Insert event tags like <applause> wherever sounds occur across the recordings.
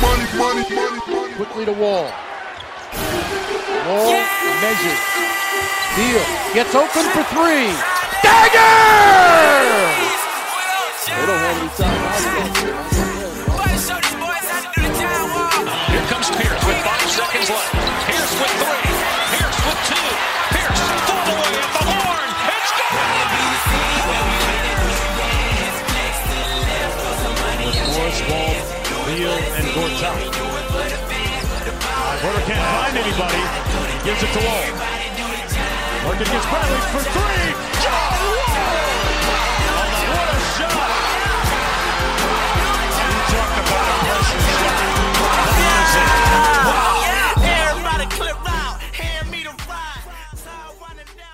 Money, money, money, Quickly to Wall. Wall yeah! measures. Deal. Gets open for three. Dagger! They don't have any time. Here comes Pierce with five seconds left. Pierce with three. And. Porter can't find anybody. Gives it to Wall. Bradley for three.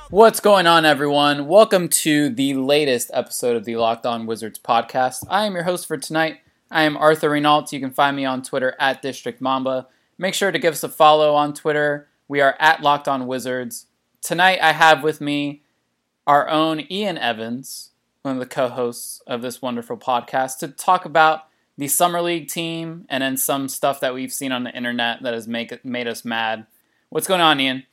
What's going on, everyone? Welcome to the latest episode of the Locked On Wizards podcast. I am your host for tonight. I am Arthur Reinaltt. You can find me on Twitter at District Mamba. Make sure to give us a follow on Twitter. We are at Locked On Wizards. Tonight, I have with me our own Ian Evans, one of the co hosts of this wonderful podcast, to talk about the Summer League team and then some stuff that we've seen on the internet that has make, made us mad. What's going on, Ian?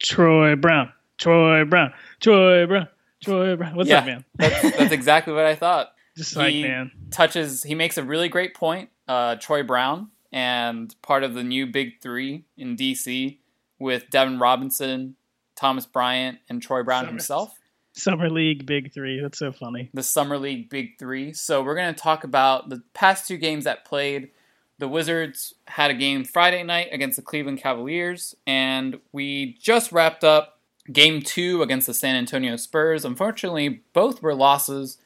Troy Brown. Troy Brown, Troy Brown, Troy Brown. What's yeah, up, man? that's, that's exactly what I thought. Just like he man, touches. He makes a really great point. Uh, Troy Brown and part of the new Big Three in DC with Devin Robinson, Thomas Bryant, and Troy Brown Summer, himself. Summer League Big Three. That's so funny. The Summer League Big Three. So we're going to talk about the past two games that played. The Wizards had a game Friday night against the Cleveland Cavaliers, and we just wrapped up Game two against the San Antonio Spurs. Unfortunately, both were losses.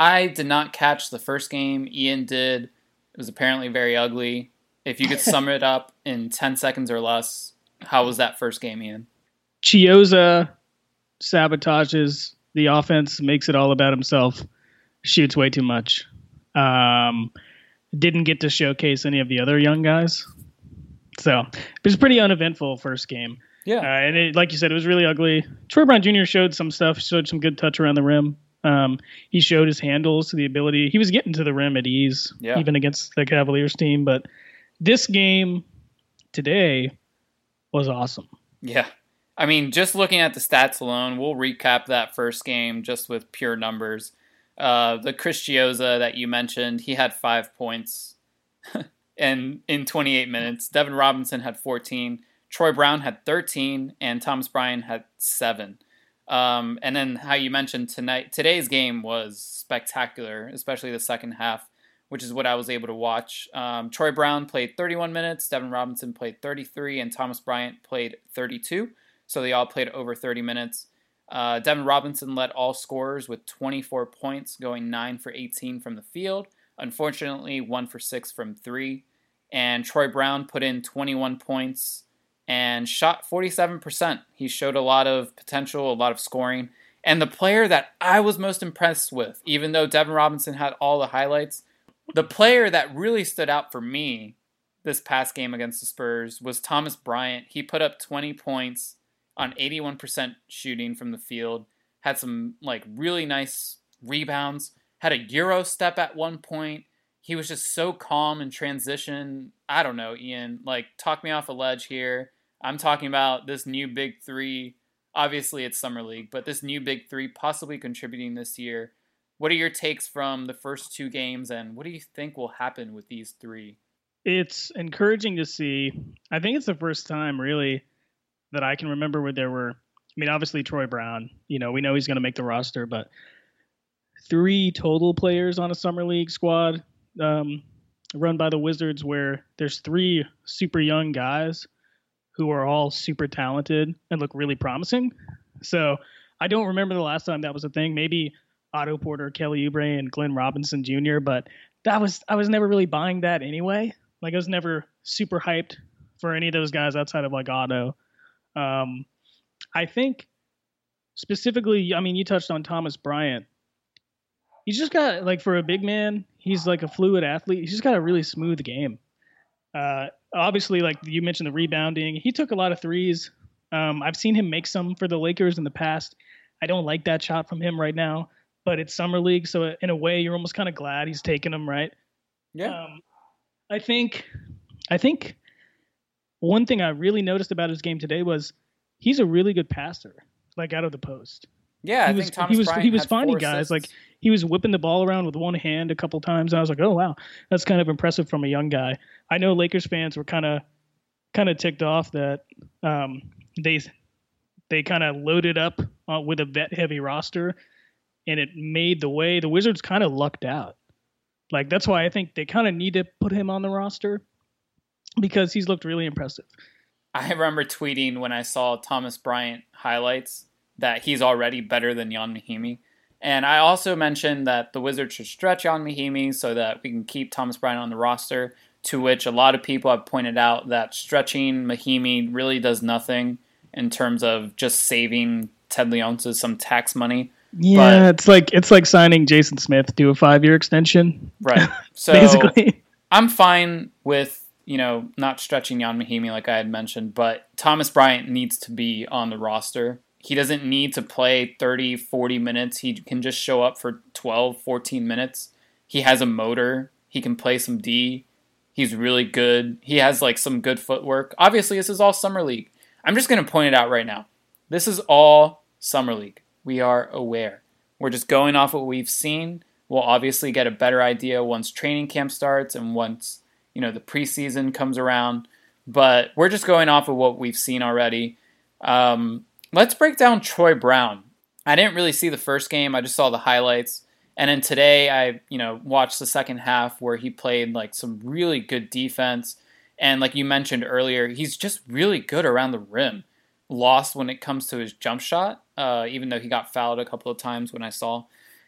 I did not catch the first game. Ian did. It was apparently very ugly. If you could sum <laughs> it up in 10 seconds or less, how was that first game, Ian? Chiozza sabotages the offense, makes it all about himself, shoots way too much. Um, didn't get to showcase any of the other young guys. So it was pretty uneventful first game. Yeah, uh, and it, like you said, it was really ugly. Troy Brown Jr. showed some stuff, showed some good touch around the rim. Um, he showed his handles, the ability. He was getting to the rim at ease, yeah. even against the Cavaliers team. But this game today was awesome. Yeah. I mean, just looking at the stats alone, we'll recap that first game just with pure numbers. Uh, the Chris Chiozza that you mentioned, he had five points <laughs> and in 28 minutes. Devin Robinson had 14. Troy Brown had 13 and Thomas Bryant had seven. Um, and then how you mentioned tonight, today's game was spectacular, especially the second half, which is what I was able to watch. Um, Troy Brown played 31 minutes, Devin Robinson played 33, and Thomas Bryant played 32. So they all played over 30 minutes. Uh, Devin Robinson led all scorers with 24 points, going 9 for 18 from the field. Unfortunately, 1 for 6 from 3. And Troy Brown put in 21 points and shot 47%. He showed a lot of potential, a lot of scoring. And the player that I was most impressed with, even though Devin Robinson had all the highlights, the player that really stood out for me this past game against the Spurs was Thomas Bryant. He put up 20 points on 81% shooting from the field, had some like really nice rebounds, had a euro step at one point. He was just so calm in transition. I don't know, Ian, like talk me off a ledge here. I'm talking about this new big three. Obviously, it's Summer League, but this new big three possibly contributing this year. What are your takes from the first two games, and what do you think will happen with these three? It's encouraging to see. I think it's the first time, really, that I can remember where there were. I mean, obviously, Troy Brown, you know, we know he's going to make the roster, but three total players on a Summer League squad um, run by the Wizards where there's three super young guys who are all super talented and look really promising. So I don't remember the last time that was a thing. Maybe Otto Porter, Kelly Oubre, and Glenn Robinson Jr. But that was I was never really buying that anyway. Like I was never super hyped for any of those guys outside of like Otto. Um, I think specifically, I mean, you touched on Thomas Bryant. He's just got like for a big man, he's like a fluid athlete. He's just got a really smooth game. Uh, obviously, like you mentioned, the rebounding. He took a lot of threes. Um, I've seen him make some for the Lakers in the past. I don't like that shot from him right now, but it's summer league, so in a way, you're almost kind of glad he's taking them, right? Yeah. Um, I think, I think one thing I really noticed about his game today was he's a really good passer, like out of the post. Yeah, I he was, think Thomas he was Bryant he was finding guys assists. like he was whipping the ball around with one hand a couple times. I was like, oh wow, that's kind of impressive from a young guy. I know Lakers fans were kind of kind of ticked off that um, they they kind of loaded up uh, with a vet heavy roster, and it made the way the Wizards kind of lucked out. Like that's why I think they kind of need to put him on the roster because he's looked really impressive. I remember tweeting when I saw Thomas Bryant highlights that he's already better than Ian Mahinmi. And I also mentioned that the Wizards should stretch Ian Mahinmi so that we can keep Thomas Bryant on the roster, to which a lot of people have pointed out that stretching Mahinmi really does nothing in terms of just saving Ted Leonsis some tax money. Yeah, it's like it's like signing Jason Smith to a five year extension, Right. <laughs> So basically. I'm fine with, you know, not stretching Ian Mahinmi like I had mentioned, but Thomas Bryant needs to be on the roster. He doesn't need to play 30, 40 minutes. He can just show up for 12, 14 minutes. He has a motor. He can play some D. He's really good. He has like some good footwork. Obviously, this is all summer league. I'm just going to point it out right now. This is all summer league. We are aware. We're just going off what we've seen. We'll obviously get a better idea once training camp starts and once, you know, the preseason comes around. But we're just going off of what we've seen already. Um, let's break down Troy Brown. I didn't really see the first game. I just saw the highlights. And then today I, you know, watched the second half where he played like some really good defense. And like you mentioned earlier, he's just really good around the rim. Lost when it comes to his jump shot, uh, even though he got fouled a couple of times when I saw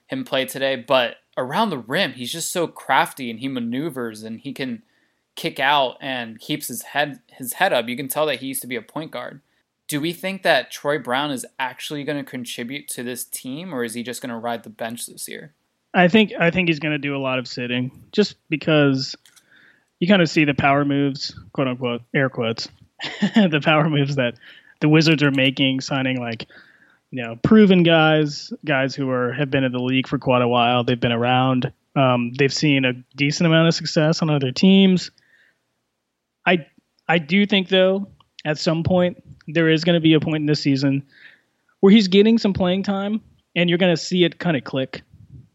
him play today. But around the rim, he's just so crafty and he maneuvers and he can kick out and keeps his head his head up. You can tell that he used to be a point guard. Do we think that Troy Brown is actually going to contribute to this team, or is he just going to ride the bench this year? I think I think he's going to do a lot of sitting, just because you kind of see the power moves, quote unquote, air quotes, <laughs> the power moves that the Wizards are making, signing like you know proven guys, guys who are have been in the league for quite a while. They've been around. Um, they've seen a decent amount of success on other teams. I I do think though, at some point there is going to be a point in this season where he's getting some playing time, and you're going to see it kind of click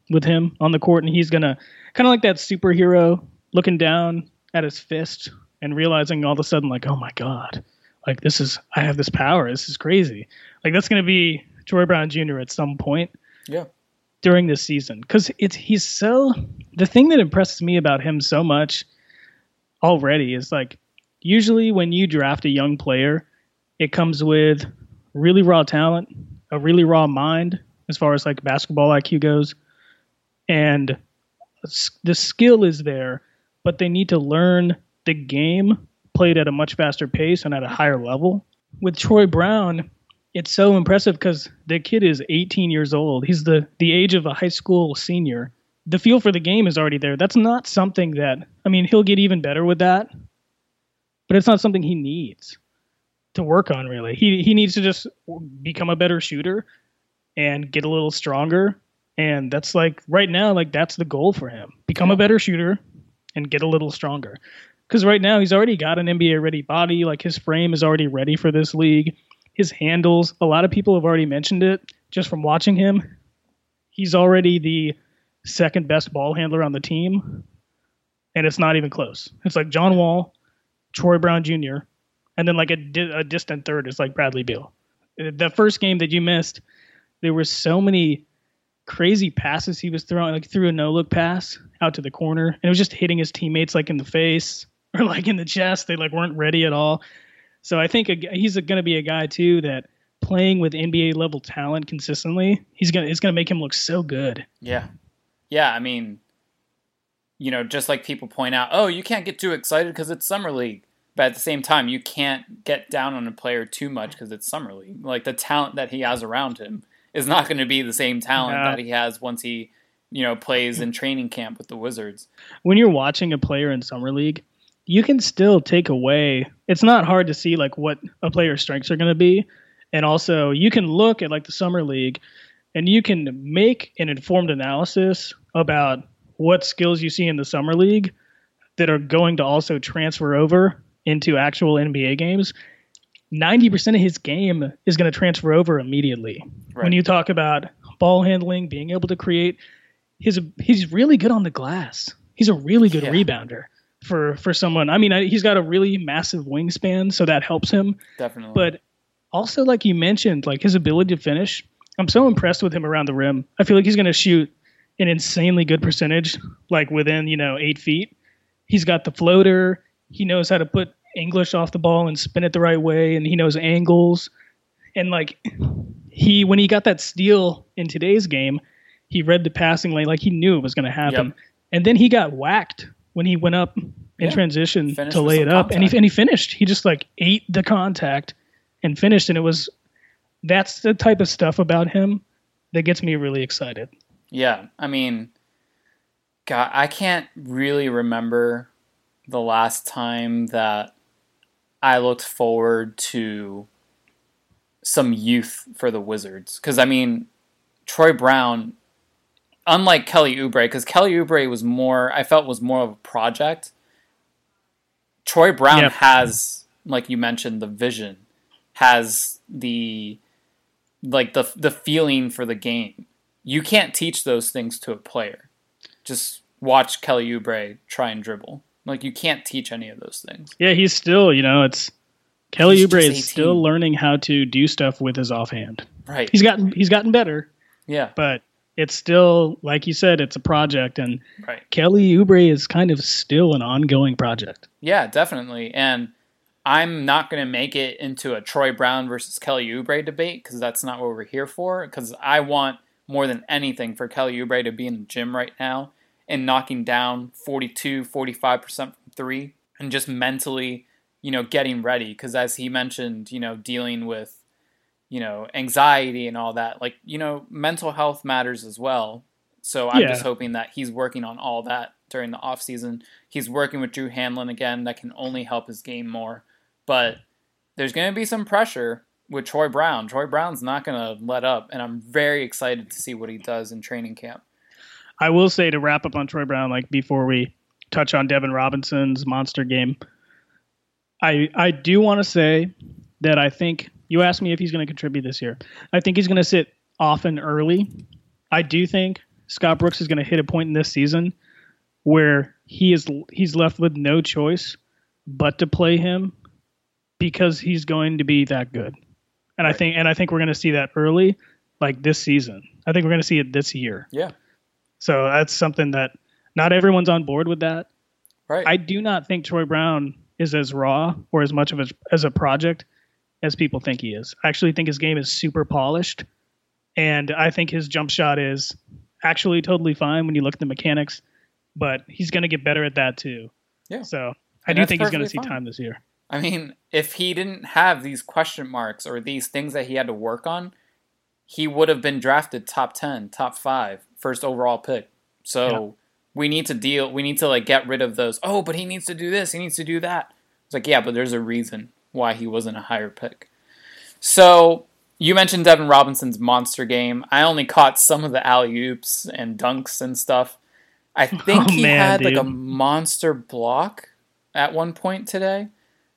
with him on the court, and he's gonna kind of like that superhero looking down at his fist and realizing all of a sudden, like, oh my god, like this is I have this power. This is crazy. Like that's gonna be Troy Brown Jr. at some point Yeah. during this season because it's he's so the thing that impresses me about him so much already is like usually when you draft a young player it comes with really raw talent a really raw mind as far as like basketball iq goes and the skill is there but they need to learn the game played at a much faster pace and at a higher level with troy brown it's so impressive because the kid is 18 years old. He's the the age of a high school senior. The feel for the game is already there. That's not something that I mean he'll get even better with that, but it's not something he needs to work on really. He he needs to just become a better shooter and get a little stronger. And that's like right now, like that's the goal for him: become a better shooter and get a little stronger. Because right now he's already got an NBA ready body. Like his frame is already ready for this league his handles. A lot of people have already mentioned it just from watching him. He's already the second best ball handler on the team, and it's not even close. It's like John Wall, Troy Brown Jr., and then like a, di- a distant third is like Bradley Beal. Uh, The first game that you missed, there were so many crazy passes he was throwing, like threw a no look pass out to the corner, and it was just hitting his teammates like in the face <laughs> or like in the chest. They like weren't ready at all. So I think a, he's going to be a guy too that playing with NBA level talent consistently, he's gonna it's gonna make him look so good. Yeah. Yeah, I mean, you know, just like people point out, oh, you can't get too excited because it's summer league. But at the same time, you can't get down on a player too much because it's summer league. Like the talent that he has around him is not going to be the same talent that he has once he, you know, plays in training camp with the Wizards. when you're watching a player in summer league, you can still take away. It's not hard to see like what a player's strengths are going to be, and also you can look at like the summer league, and you can make an informed analysis about what skills you see in the summer league that are going to also transfer over into actual NBA games. 90% of his game is going to transfer over immediately. When you talk about ball handling, being able to create, he's he's really good on the glass. He's a really good Yeah. rebounder for for someone. I mean, I, he's got a really massive wingspan, so that helps him. Definitely. But also, like you mentioned, like his ability to finish, I'm so impressed with him around the rim. I feel like he's going to shoot an insanely good percentage, like within you know eight feet. He's got the floater. He knows how to put English off the ball and spin it the right way, and he knows angles. And like he, when he got that steal in today's game, he read the passing lane like he knew it was going to happen. Yep. And then he got whacked when he went up in Yeah. transition Finished to lay it up, and he and he finished. He just like ate the contact and finished, and it was that's the type of stuff about him that gets me really excited. Yeah, I mean, God, I can't really remember the last time that I looked forward to some youth for the Wizards. Because I mean, Troy Brown, unlike Kelly Oubre, because Kelly Oubre was more, I felt was more of a project. Troy Brown Yep. has, like you mentioned, the vision, has the like the the feeling for the game. You can't teach those things to a player. Just watch Kelly Oubre try and dribble. Like you can't teach any of those things. Yeah, he's still, you know, it's Kelly He's Oubre is 18. still learning how to do stuff with his offhand. Right. He's gotten he's gotten better, yeah. but it's still like you said, it's a project, and Right. Kelly Oubre is kind of still an ongoing project. Yeah, definitely. And I'm not going to make it into a Troy Brown versus Kelly Oubre debate because that's not what we're here for. Because I want more than anything for Kelly Oubre to be in the gym right now and knocking down 42, 45% from three and just mentally, you know, getting ready. Because as he mentioned, you know, dealing with, you know, anxiety and all that, like, you know, mental health matters as well. So I'm Yeah. just hoping that he's working on all that during the offseason. He's working with Drew Hanlen again. That can only help his game more. But there's going to be some pressure with Troy Brown. Troy Brown's not going to let up, and I'm very excited to see what he does in training camp. I will say to wrap up on Troy Brown, like before we touch on Devin Robinson's monster game, I I do want to say that I think you asked me if he's going to contribute this year. I think he's going to sit often early. I do think Scott Brooks is going to hit a point in this season where he is he's left with no choice but to play him because he's going to be that good. And I think and I think we're going to see that early like this season. I think we're going to see it this year. Yeah, So that's something that not everyone's on board with that. right. I do not think Troy Brown is as raw or as much of a, as a project as people think he is. I actually think his game is super polished, and I think his jump shot is actually totally fine when you look at the mechanics. But he's going to get better at that too. Yeah. So I And do think he's going to see fine. time this year. I mean, if he didn't have these question marks or these things that he had to work on, he would have been drafted top 10, top 5, first overall pick. So Yeah. we need to deal we need to like get rid of those, oh, but he needs to do this, he needs to do that. It's like, yeah, but there's a reason why he wasn't a higher pick. So you mentioned Devin Robinson's monster game. I only caught some of the alley oops and dunks and stuff. I <laughs> think Oh, he man, had like a monster block at one point today.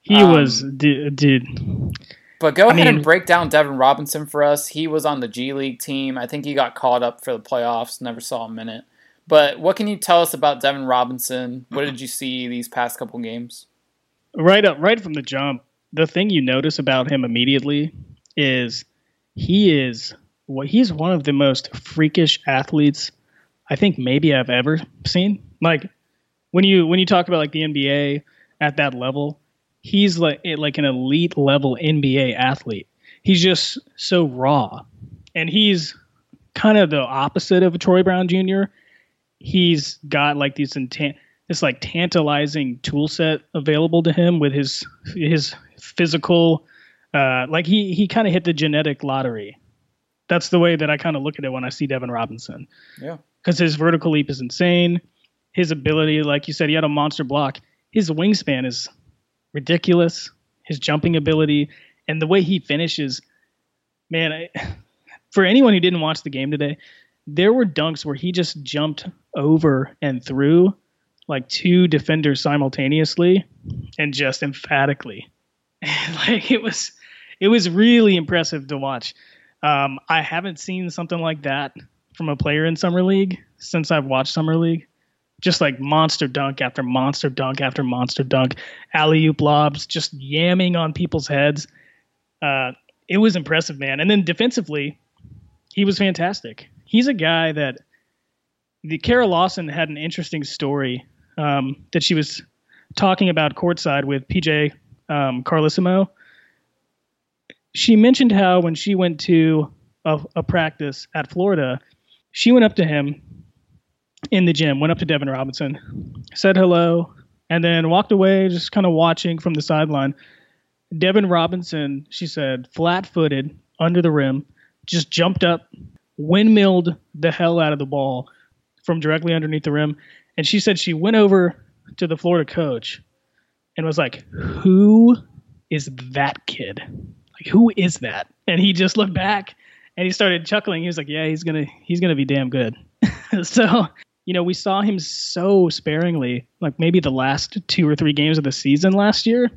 He Um, was dude, dude. But go I ahead and break down Devin Robinson for us. He was on the G League team. I think he got called up for the playoffs. Never saw a minute. But what can you tell us about Devin Robinson? What did you see these past couple games? right up right from the jump the thing you notice about him immediately is he is what he's one of the most freakish athletes i think maybe i've ever seen like when you when you talk about like the nba at that level he's like like an elite level nba athlete he's just so raw and he's kind of the opposite of a troy brown jr he's got like these intent this like tantalizing tool set available to him with his his physical uh like he he kind of hit the genetic lottery. That's the way that I kind of look at it when I see Devin Robinson. Yeah. Cuz his vertical leap is insane. His ability like you said he had a monster block. His wingspan is ridiculous. His jumping ability and the way he finishes man, I, <laughs> for anyone who didn't watch the game today, there were dunks where he just jumped over and through like two defenders simultaneously and just emphatically. <laughs> like it was it was really impressive to watch. Um, I haven't seen something like that from a player in summer league since I've watched summer league. Just like monster dunk after monster dunk after monster dunk, alley oop lobs, just yamming on people's heads. Uh, it was impressive, man. And then defensively, he was fantastic. He's a guy that the Kara Lawson had an interesting story um, that she was talking about courtside with PJ um, Carlesimo. She mentioned how when she went to a, a practice at Florida, she went up to him in the gym, went up to Devin Robinson, said hello, and then walked away, just kind of watching from the sideline. Devin Robinson, she said, flat footed under the rim, just jumped up, windmilled the hell out of the ball from directly underneath the rim. And she said she went over to the Florida coach and was like, Who is that kid? Like, who is that? And he just looked back and he started chuckling. He was like, Yeah, he's gonna he's gonna be damn good. <laughs> so, you know, we saw him so sparingly, like maybe the last two or three games of the season last year.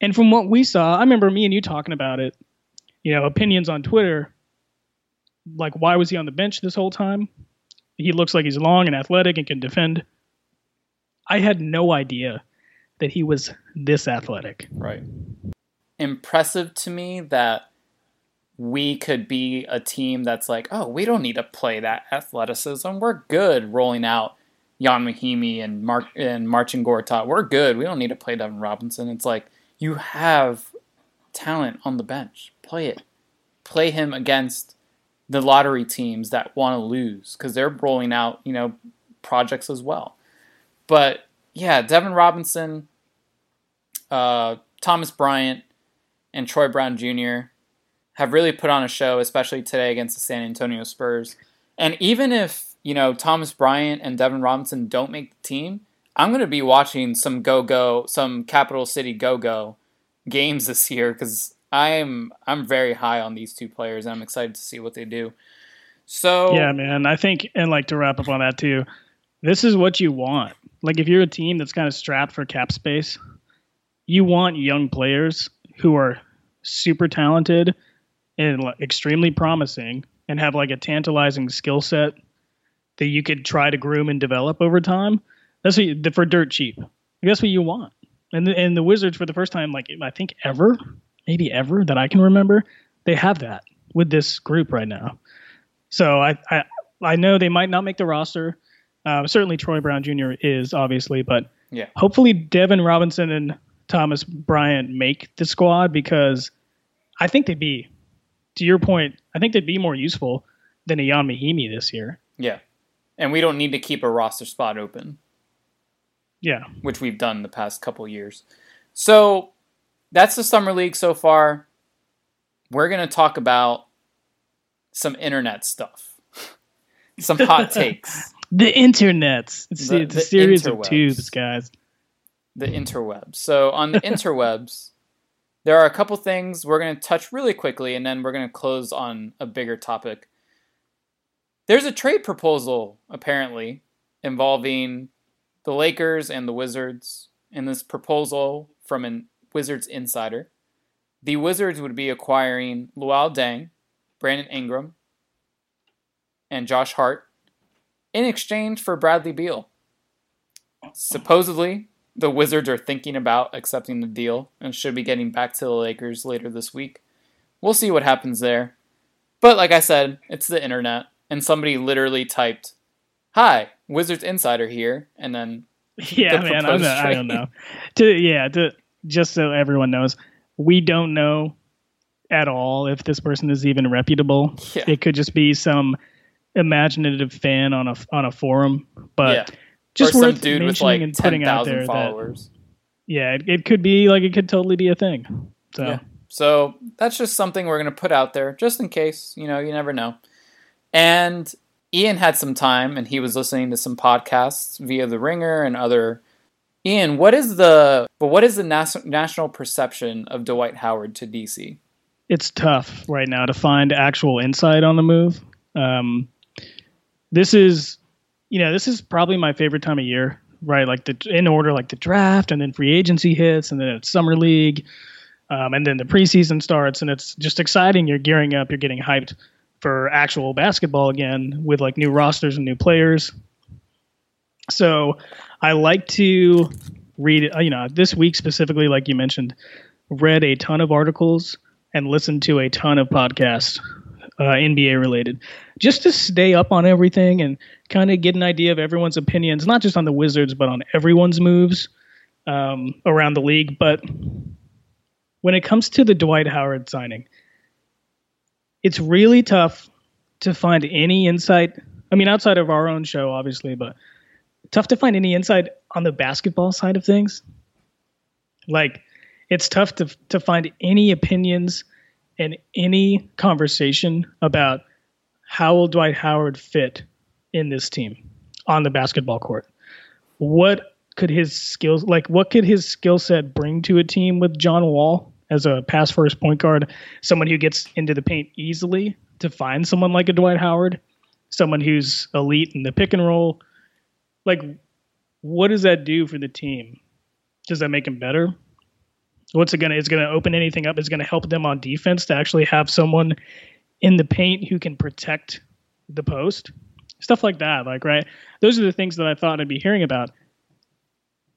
And from what we saw, I remember me and you talking about it, you know, opinions on Twitter. Like, why was he on the bench this whole time? He looks like he's long and athletic and can defend. I had no idea that he was this athletic. Right. Impressive to me that we could be a team that's like, oh, we don't need to play that athleticism. We're good rolling out Ian Mahinmi and Mark and Marcin Gortat. We're good. We don't need to play Devin Robinson. It's like you have talent on the bench. Play it. Play him against the lottery teams that want to lose because they're rolling out, you know, projects as well. But yeah, Devin Robinson, uh, Thomas Bryant, and Troy Brown Jr. have really put on a show, especially today against the San Antonio Spurs. And even if, you know, Thomas Bryant and Devin Robinson don't make the team, I'm going to be watching some go go, some Capital City go go games this year because I'm I'm very high on these two players. and I'm excited to see what they do. So yeah, man, I think and like to wrap up on that too. This is what you want. Like if you're a team that's kind of strapped for cap space, you want young players who are super talented and extremely promising and have like a tantalizing skill set that you could try to groom and develop over time. That's what you, for dirt cheap. That's what you want. And the, and the Wizards for the first time, like I think ever, maybe ever that I can remember, they have that with this group right now. So I I, I know they might not make the roster. Uh, certainly Troy Brown Jr. is obviously, but yeah, hopefully Devin Robinson and Thomas Bryant make the squad because I think they'd be, to your point, I think they'd be more useful than a Ian Mahinmi this year. Yeah, and we don't need to keep a roster spot open. Yeah, which we've done the past couple years. So that's the summer league so far. We're gonna talk about some internet stuff, <laughs> some hot <laughs> takes. the internets. It's, the, it's a series interwebs. of tubes, guys. The interwebs. So on the <laughs> interwebs, there are a couple things we're going to touch really quickly, and then we're going to close on a bigger topic. There's a trade proposal apparently involving the Lakers and the Wizards. In this proposal from a Wizards insider, the Wizards would be acquiring Luol Deng, Brandon Ingram, and Josh Hart in exchange for Bradley Beal. Supposedly, the Wizards are thinking about accepting the deal and should be getting back to the Lakers later this week. We'll see what happens there. But like I said, it's the internet, and somebody literally typed, "Hi, Wizards Insider here," and then <laughs> yeah, man, I'm not, I don't know. To yeah, to just so everyone knows, we don't know at all if this person is even reputable. <laughs> Yeah. It could just be some imaginative fan on a on a forum, but yeah. Just or some worth dude with mentioning like and putting out there thousand that yeah, it, it could be like it could totally be a thing. So Yeah. So that's just something we're going to put out there just in case. You know, you never know. And Ian had some time and he was listening to some podcasts via The Ringer and other. Ian, what is the but what is the nas- national perception of Dwight Howard to DC? it's tough right now to find actual insight on the move. Um, this is, you know, this is probably my favorite time of year, right? Like the in order, like the draft, and then free agency hits, and then it's summer league, um, and then the preseason starts, and it's just exciting. You're gearing up, you're getting hyped for actual basketball again with like new rosters and new players. So I like to read, uh, you know, this week specifically, like you mentioned, read a ton of articles and listened to a ton of podcasts, uh, NBA related, just to stay up on everything and kind of get an idea of everyone's opinions, not just on the Wizards, but on everyone's moves um, around the league. But when it comes to the Dwight Howard signing, it's really tough to find any insight. I mean, outside of our own show, obviously, but tough to find any insight on the basketball side of things. Like, it's tough to to find any opinions and any conversation about how will Dwight Howard fit in this team on the basketball court. What could his skills like what could his skill set bring to a team with John Wall as a pass first point guard, someone who gets into the paint easily to find someone like a Dwight Howard, someone who's elite in the pick and roll. Like what does that do for the team? Does that make him better? What's it gonna? It's gonna open anything up. It's gonna help them on defense to actually have someone in the paint who can protect the post, stuff like that. Like right, those are the things that I thought I'd be hearing about.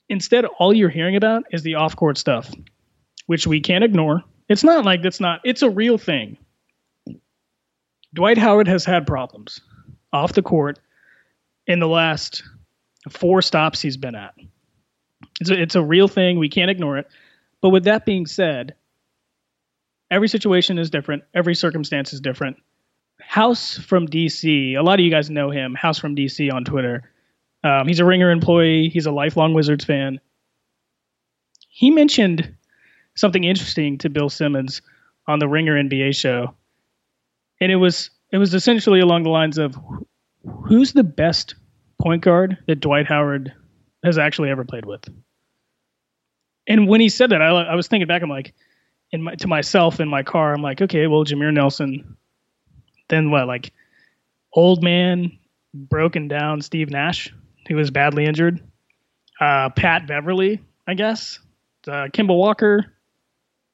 Instead, all you're hearing about is the off-court stuff, which we can't ignore. It's not like that's not. It's a real thing. Dwight Howard has had problems off the court in the last four stops he's been at. It's a, it's a real thing. We can't ignore it. But with that being said, every situation is different. Every circumstance is different. House from DC, a lot of you guys know him. House from DC on Twitter. Um, he's a Ringer employee. He's a lifelong Wizards fan. He mentioned something interesting to Bill Simmons on the Ringer NBA show, and it was it was essentially along the lines of, "Who's the best point guard that Dwight Howard has actually ever played with?" And when he said that, I, I was thinking back. I'm like, in my, to myself in my car, I'm like, okay, well, Jameer Nelson. Then what? Like, old man, broken down Steve Nash, who was badly injured. Uh, Pat Beverley, I guess. Uh, Kemba Walker.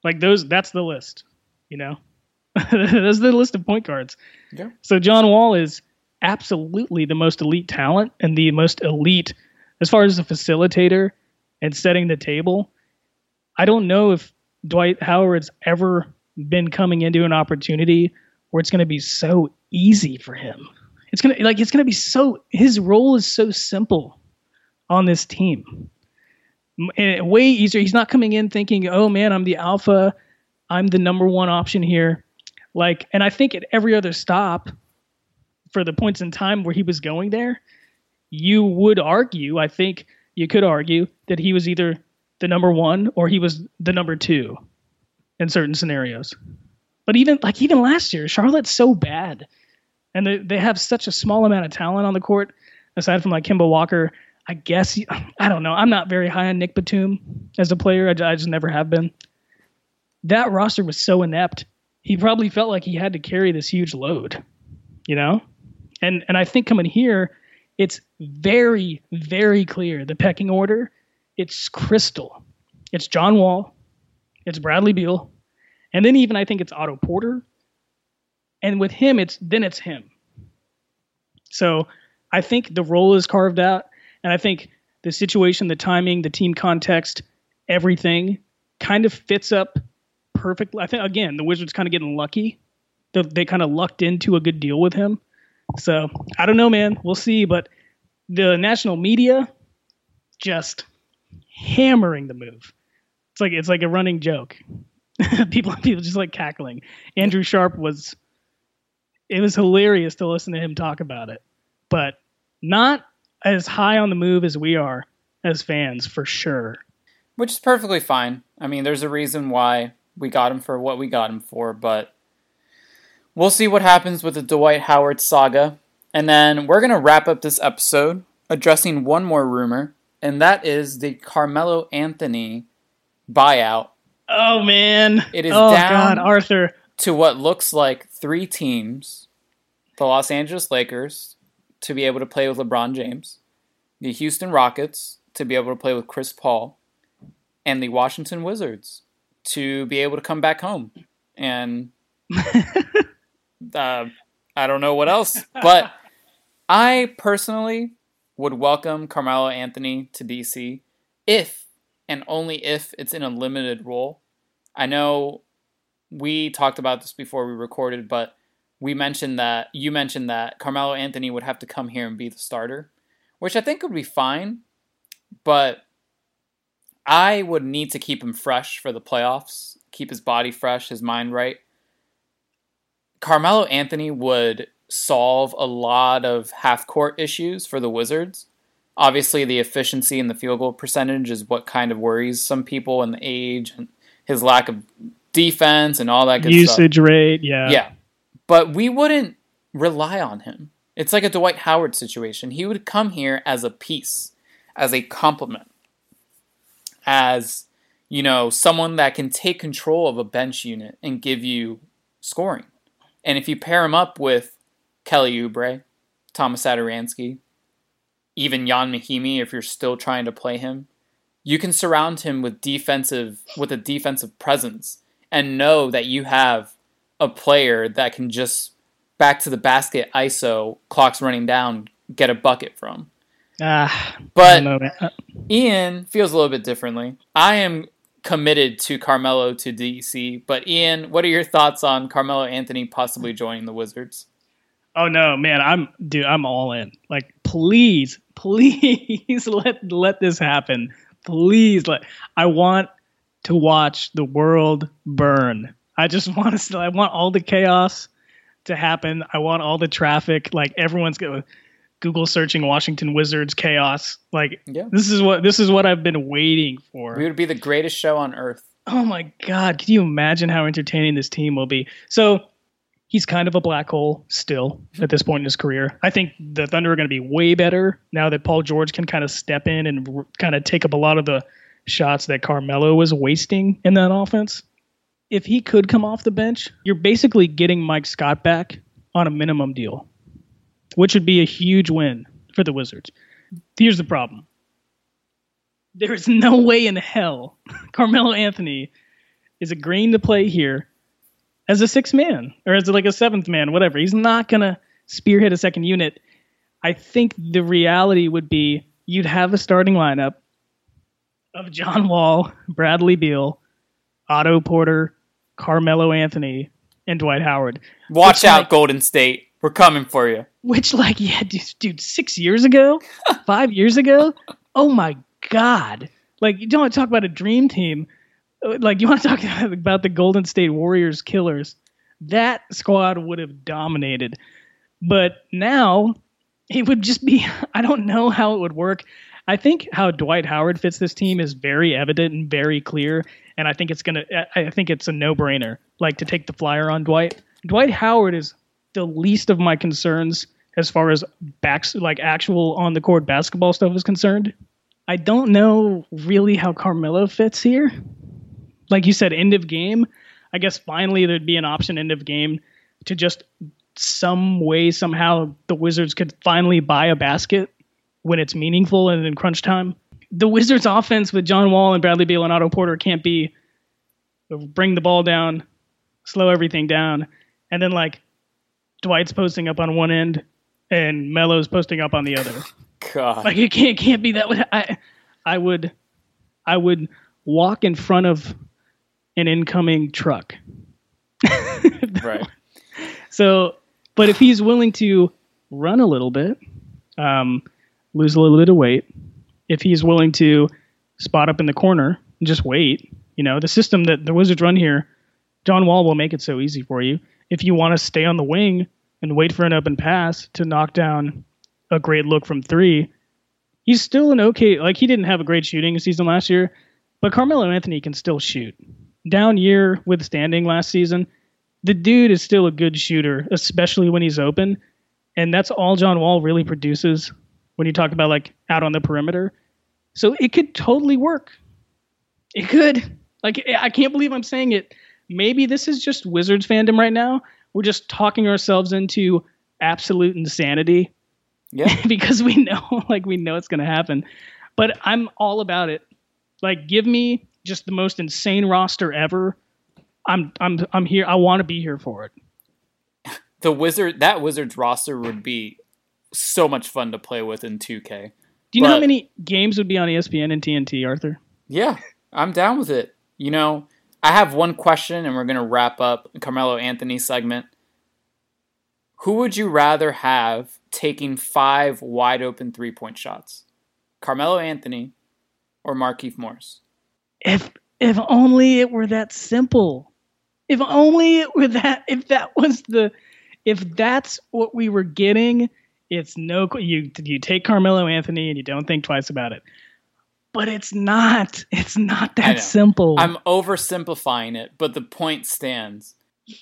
Like those. That's the list. You know, <laughs> that's the list of point guards. Yeah. So John Wall is absolutely the most elite talent and the most elite as far as a facilitator and setting the table. I don't know if Dwight Howard's ever been coming into an opportunity where it's going to be so easy for him. It's going to like it's going to be so his role is so simple on this team. And way easier. He's not coming in thinking, "Oh man, I'm the alpha. I'm the number one option here." Like, and I think at every other stop for the points in time where he was going there, you would argue, I think you could argue that he was either the number one or he was the number two in certain scenarios. But even like even last year, Charlotte's so bad, and they they have such a small amount of talent on the court. Aside from like Kemba Walker, I guess <sighs> I don't know. I'm not very high on Nic Batum as a player. I, I just never have been. That roster was so inept. He probably felt like he had to carry this huge load, you know. And and I think coming here, it's very very clear the pecking order. It's crystal. It's John Wall. It's Bradley Beal. And then even I think it's Otto Porter. And with him, it's then it's him. So I think the role is carved out, and I think the situation, the timing, the team context, everything kind of fits up perfectly. I think again, the Wizards kind of getting lucky. They, they kind of lucked into a good deal with him. So I don't know, man. We'll see. But the national media just hammering the move. It's like it's like a running joke. <laughs> people people just like cackling. Andrew Sharp was it was hilarious to listen to him talk about it. But not as high on the move as we are as fans, for sure. which is perfectly fine. I mean, there's a reason why we got him for what we got him for, but we'll see what happens with the Dwight Howard saga. And then we're going to wrap up this episode addressing one more rumor, and that is the Carmelo Anthony buyout Oh man, It is oh down. God, Arthur. to what looks like three teams the Los Angeles Lakers to be able to play with LeBron James, the Houston Rockets to be able to play with Chris Paul, and the Washington Wizards to be able to come back home. And <laughs> uh, I don't know what else, but <laughs> I personally would welcome Carmelo Anthony to DC if and only if it's in a limited role. I know we talked about this before we recorded, but we mentioned that you mentioned that Carmelo Anthony would have to come here and be the starter, which I think would be fine, but I would need to keep him fresh for the playoffs, keep his body fresh, his mind right. Carmelo Anthony would solve a lot of half court issues for the Wizards. Obviously, the efficiency and the field goal percentage is what kind of worries some people, and the age and his lack of defense and all that good stuff. Usage rate, yeah. Yeah. But we wouldn't rely on him. It's like a Dwight Howard situation. He would come here as a piece, as a complement, as, you know, someone that can take control of a bench unit and give you scoring. And if you pair him up with Kelly Oubre, Tomas Satoransky, even Ian Mahinmi, if you're still trying to play him, you can surround him with defensive with a defensive presence and know that you have a player that can just back to the basket ISO, clocks running down, get a bucket from. Ah, But don't know, man. Uh, Ian feels a little bit differently. I am committed to Carmelo to DC, but Ian, what are your thoughts on Carmelo Anthony possibly joining the Wizards? Oh no, man! I'm dude. I'm all in. Like, please, <laughs> please let let this happen. Please let. I want to watch the world burn. I just <laughs> want to. I want all the chaos to happen. I want all the traffic. Like everyone's going Google searching Washington Wizards chaos. Like Yeah. this is what this is what I've been waiting for. We would be the greatest show on earth. Oh my god, can you imagine how entertaining this team will be? So he's kind of a black hole still at this point in his career. I think the Thunder are going to be way better now that Paul George can kind of step in and r- kind of take up a lot of the shots that Carmelo was wasting in that offense. If he could come off the bench, you're basically getting Mike Scott back on a minimum deal, which would be a huge win for the Wizards. Here's the problem. There is no way in hell <laughs> Carmelo Anthony is agreeing to play here as a sixth man or as like a seventh man, whatever. He's not gonna spearhead a second unit. I think the reality would be you'd have a starting lineup of John Wall, Bradley Beal, Otto Porter, Carmelo Anthony, and Dwight Howard. Watch Which, out, like- Golden State. We're coming for you. Which, like, <laughs> yeah, dude, dude, six years ago, <laughs> five years ago, oh my god! Like, you don't want to talk about a dream team. Like, you want to talk <laughs> about the Golden State Warriors killers. That squad would have dominated. But now, it would just be. <laughs> I don't know how it would work. I think how Dwight Howard fits this team is very evident and very clear, and I think it's gonna. I I think it's a no-brainer. Like to take the flyer on Dwight. Dwight Howard is the least of my concerns as far as backs like actual on the court basketball stuff is concerned. I don't know really how Carmelo fits here. Like you said, end of game. I guess finally there'd be an option end of game to just some way somehow the Wizards could finally buy a basket when it's meaningful and in crunch time. The Wizards offense with John Wall and Bradley Beal and Otto Porter can't be bring the ball down, slow everything down, and then like Dwight's posting up on one end and Melo's posting up on the other. God. Like it can't can't be that way. I I would I would walk in front of an incoming truck. <laughs> right. So, but if he's willing to run a little bit, um, lose a little bit of weight, if he's willing to spot up in the corner and just wait, you know, the system that the Wizards run here, John Wall will make it so easy for you. If you want to stay on the wing and wait for an open pass to knock down a great look from three, he's still an okay. Like he didn't have a great shooting season last year, but Carmelo Anthony can still shoot. Down year withstanding last season, the dude is still a good shooter, especially when he's open, and that's all John Wall really produces when you talk about like out on the perimeter. So it could totally work. It could. Like I can't believe I'm saying it. Maybe this is just Wizards fandom right now. We're just talking ourselves into absolute insanity. Yeah. <laughs> because we know <laughs> like we know it's going to happen. But I'm all about it. Like give me just the most insane roster ever. I'm I'm I'm here. I want to be here for it. <laughs> The wizard that wizards roster would be so much fun to play with in 2K. Do you know how many games would be on ESPN and TNT, Arthur? Yeah, I'm down with it. You know, I have one question and we're going to wrap up Carmelo Anthony segment. Who would you rather have taking five wide open three point shots? Carmelo Anthony or Markieff Morris? If if only it were that simple. If only it were that if that was the if that's what we were getting, it's no you you take Carmelo Anthony and you don't think twice about it. But it's not. It's not that simple. I'm oversimplifying it, but the point stands.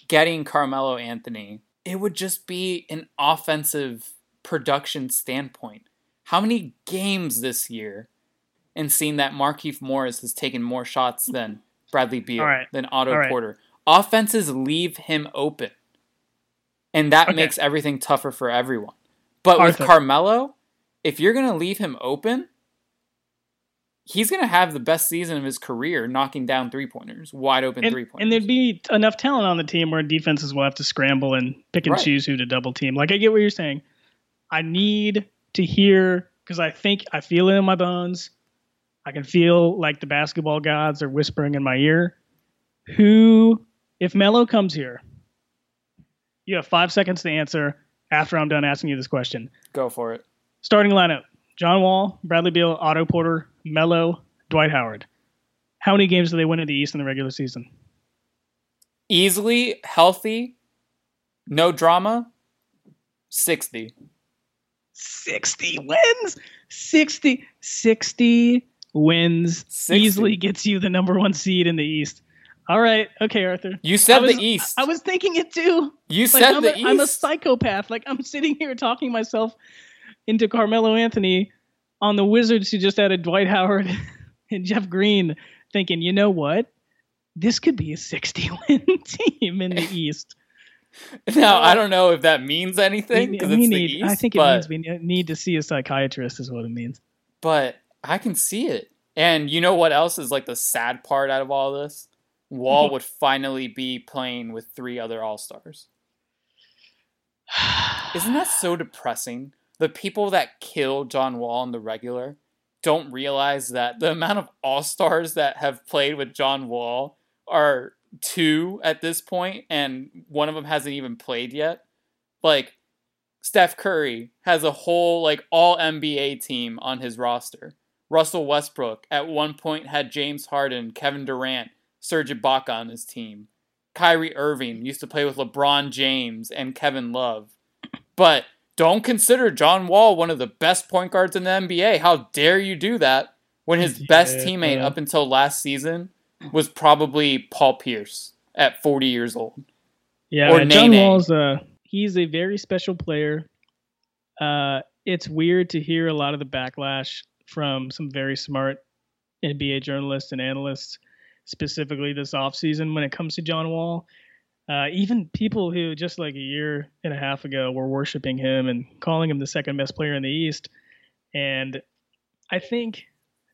Getting Carmelo Anthony, it would just be an offensive production standpoint. How many games this year and seeing that Markieff Morris has taken more shots than Bradley Beal, right. than Otto right. Porter? Offenses leave him open. And that Okay. makes everything tougher for everyone. But with Carmelo, if you're going to leave him open, he's going to have the best season of his career knocking down three pointers, wide open and, three pointers. and there'd be enough talent on the team where defenses will have to scramble and pick and Right. choose who to double team. Like I get what you're saying. I need to hear because I think I feel it in my bones. I can feel like the basketball gods are whispering in my ear. Who, if Melo comes here, you have five seconds to answer after I'm done asking you this question. Go for it. Starting lineup: John Wall, Bradley Beal, Otto Porter, Melo, Dwight Howard. How many games do they win in the East in the regular season? Easily, healthy, no drama, 60. 60 wins 60 60 wins 60. easily gets you the number one seed in the east all right okay arthur You said was- the East. i was thinking it too you like, said I'm, the a, East. I'm a psychopath like i'm sitting here talking myself into carmelo anthony on the wizards who just added dwight howard <laughs> and jeff green thinking you know what this could be a 60 <laughs> win team in the <laughs> east now, I don't know if that means anything because it's need, the East. i think it but, means we need to see a psychiatrist is what it means but I can see it. And you know what else is like the sad part out of all this? Wall mm-hmm. would finally be playing with three other All Stars. <sighs> Isn't that so depressing? The people that kill John Wall in the regular don't realize that the amount of All Stars that have played with John Wall are two at this point, and one of them hasn't even played yet. Like, Steph Curry has a whole, like, all NBA team on his roster. Russell Westbrook at one point had James Harden, Kevin Durant, Serge Ibaka on his team. Kyrie Irving used to play with LeBron James and Kevin Love. But don't consider John Wall one of the best point guards in the NBA. How dare you do that when his <laughs> best Yeah. teammate up until last season was probably Paul Pierce at 40 years old. Yeah, Or John Wall's uh he's a very special player. Uh it's weird to hear a lot of the backlash from some very smart NBA journalists and analysts specifically this offseason when it comes to John Wall. Uh, even people who just like a year and a half ago were worshiping him and calling him the second best player in the East. And I think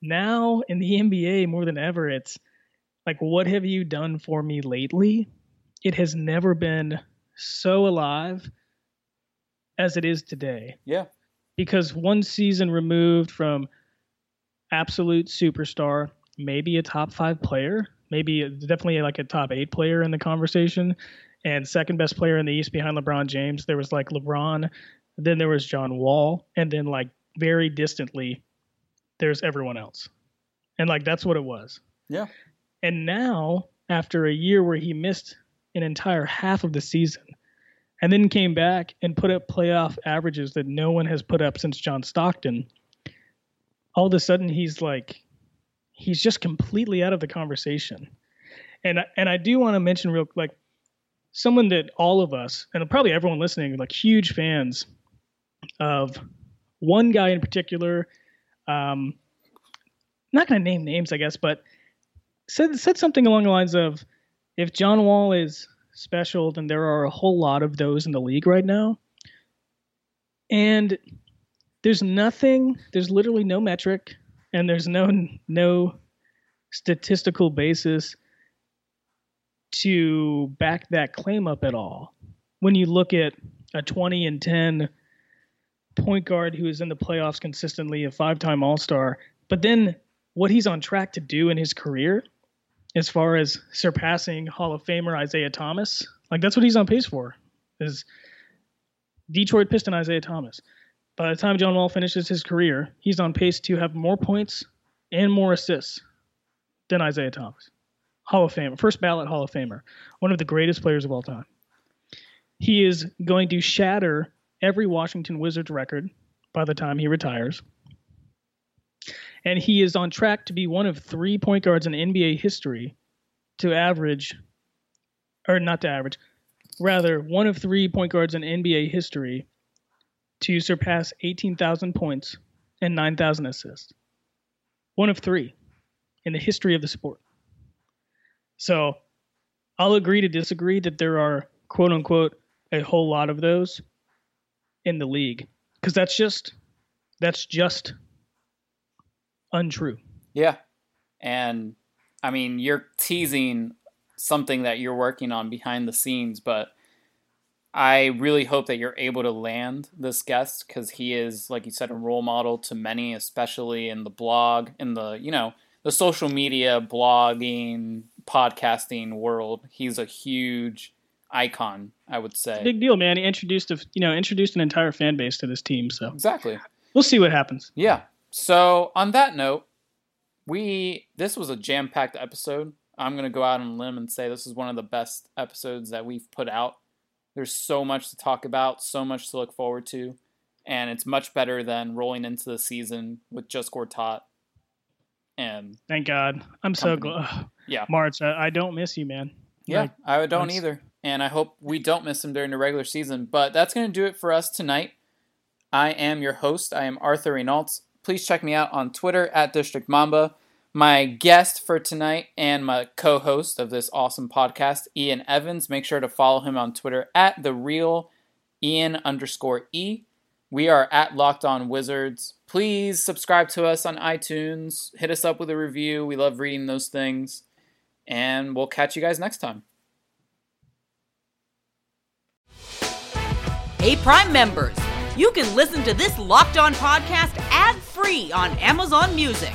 now in the NBA more than ever, it's like, what have you done for me lately? It has never been so alive as it is today. Yeah. Because one season removed from absolute superstar, maybe a top five player, maybe definitely like a top eight player in the conversation, and second best player in the East behind LeBron James. There was like LeBron, then there was John Wall, and then like very distantly, there's everyone else. And like that's what it was. Yeah. And now, after a year where he missed an entire half of the season and then came back and put up playoff averages that no one has put up since John Stockton, all of a sudden he's like he's just completely out of the conversation. And and I do want to mention real like someone that all of us and probably everyone listening like huge fans of one guy in particular. Um, not to name names, I guess, but said said something along the lines of, "If John Wall is special, then there are a whole lot of those in the league right now." And there's nothing, there's literally no metric, and there's no no statistical basis to back that claim up at all. When you look at a 20 and 10 point guard who is in the playoffs consistently, a five time All Star, but then what he's on track to do in his career, as far as surpassing Hall of Famer isiah Thomas, like that's what he's on pace for, is Detroit Piston isiah Thomas. By the time John Wall finishes his career, he's on pace to have more points and more assists than Isiah Thomas. Hall of Famer, first ballot Hall of Famer, one of the greatest players of all time. He is going to shatter every Washington Wizards record by the time he retires. And he is on track to be one of three point guards in NBA history to average, or not to average, rather, one of three point guards in NBA history to surpass 18,000 points and 9,000 assists. One of three in the history of the sport. So I'll agree to disagree that there are quote unquote a whole lot of those in the league because that's just that's just untrue. Yeah. And I mean, you're teasing something that you're working on behind the scenes, but I really hope that you're able to land this guest because he is, like you said, a role model to many, especially in the blog, in the, you know, the social media, blogging, podcasting world. He's a huge icon, I would say. Big deal, man. He introduced a, you know, introduced an entire fan base to this team, so Exactly. we'll see what happens. Yeah. So on that note, we this was a jam-packed episode. I'm gonna go out on a limb and say this is one of the best episodes that we've put out. There's so much to talk about, so much to look forward to, and it's much better than rolling into the season with just Gortat. And Thank God. I'm so Company. glad. Yeah. March, I, I don't miss you, man. Yeah, Like, I don't once- either. And I hope we don't miss him during the regular season. But that's going to do it for us tonight. I am your host. I am Arthur Reinaltt. Please check me out on Twitter at District Mamba. My guest for tonight and my co host of this awesome podcast, Ian Evans. Make sure to follow him on Twitter at the real Ian underscore E. We are at Locked On Wizards. Please subscribe to us on iTunes. Hit us up with a review. We love reading those things. And we'll catch you guys next time. Hey, Prime members, you can listen to this Locked On podcast ad free on Amazon Music.